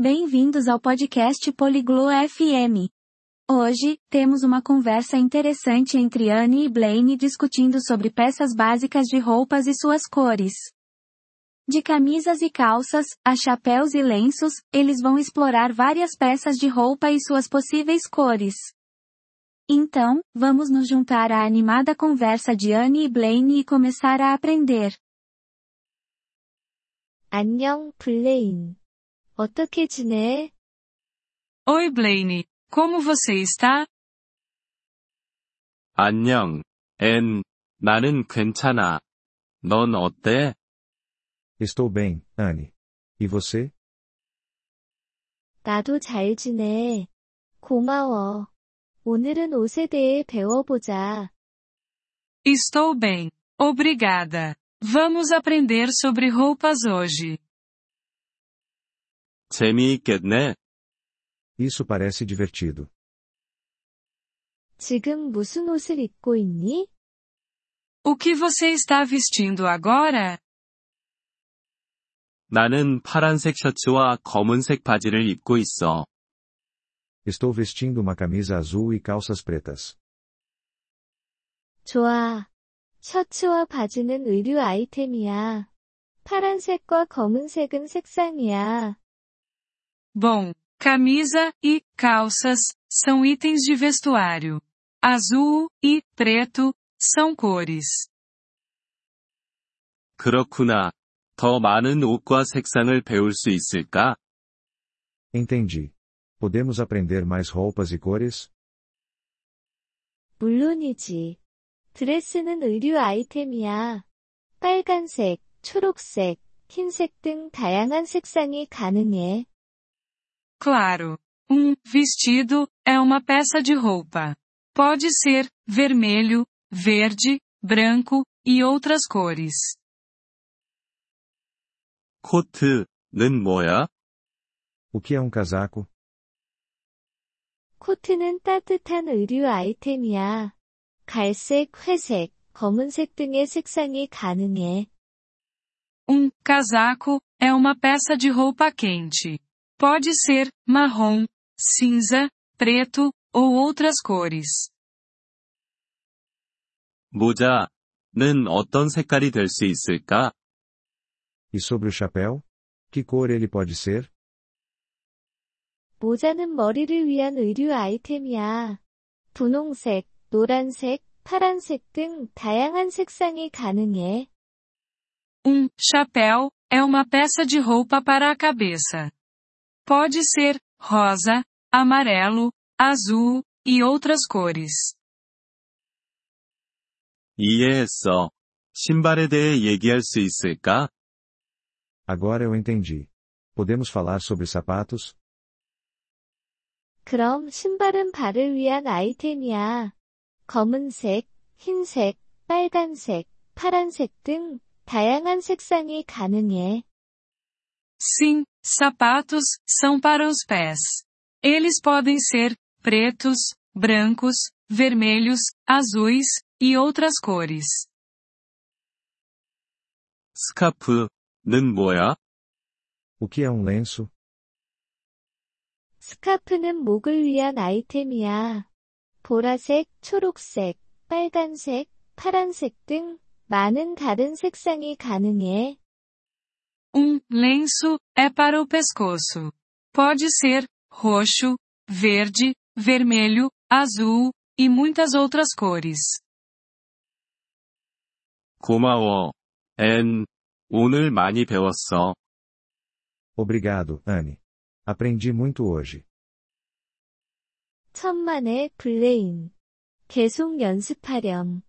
Bem-vindos ao podcast Poliglo FM. Hoje, temos uma conversa interessante entre Anne e Blaine discutindo sobre peças básicas de roupas e suas cores. De camisas e calças, a chapéus e lenços, eles vão explorar várias peças de roupa e suas possíveis cores. Então, vamos nos juntar à animada conversa de Anne e Blaine e começar a aprender. 안녕, 블레인. 어떻게 지내? Oi Blaine, como você está? 안녕, 앤. 나는 괜찮아. 넌 어때? Estou bem, Anne. E você? 나도 잘 지내. 고마워. 오늘은 옷에 대해 배워보자. Estou bem, obrigada. Vamos aprender sobre roupas hoje. 재미있겠네. Isso parece divertido. 지금 무슨 옷을 입고 있니? O que você está vestindo agora? 나는 파란색 셔츠와 검은색 바지를 입고 있어. Estou vestindo uma camisa azul e calças pretas. 좋아. 셔츠와 바지는 의류 아이템이야. 파란색과 검은색은 색상이야. Bom, camisa e calças são itens de vestuário. Azul e preto são cores. 그렇구나. 더 많은 옷과 색상을 배울 수 있을까? Entendi. Podemos aprender mais roupas e cores? 물론이지. 드레스는 의류 아이템이야. 빨간색, 초록색, 흰색 등 다양한 색상이 가능해. Claro. Um vestido é uma peça de roupa. Pode ser vermelho, verde, branco e outras cores. 코트는 뭐야? O que é um casaco? 코트는 따뜻한 의류 아이템이야. 갈색, 회색, 검은색 등의 색상이 가능해. Um casaco é uma peça de roupa quente. Pode ser marrom, cinza, preto ou outras cores. 모자는 어떤 색깔이 될 수 있을까? E sobre o chapéu? Que cor ele pode ser? 모자는 머리를 위한 의류 아이템이야. 분홍색, 노란색, 파란색 등 다양한 색상이 가능해. Um chapéu é uma peça de roupa para a cabeça. Pode ser rosa, amarelo, azul e outras cores. 이해했어. 신발에 대해 얘기할 수 있을까? Agora eu entendi. Podemos falar sobre sapatos? 그럼 신발은 발을 위한 아이템이야. 검은색, 흰색, 빨간색, 파란색 등 다양한 색상이 가능해. Sim, sapatos são para os pés. Eles podem ser pretos, brancos, vermelhos, azuis e outras cores. 스카프는 뭐야? O que é um lenço? 스카프는 목을 위한 아이템이야. 보라색, 초록색, 빨간색, 파란색 등 많은 다른 색상이 가능해. Um lenço é para o pescoço. Pode ser roxo, verde, vermelho, azul e muitas outras cores. 고마워. 앤. 오늘 많이 배웠어. Obrigado, Anne. Aprendi muito hoje. 천만에 블레인. 계속 연습하렴.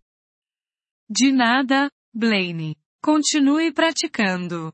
De nada, Blaine. Continue praticando.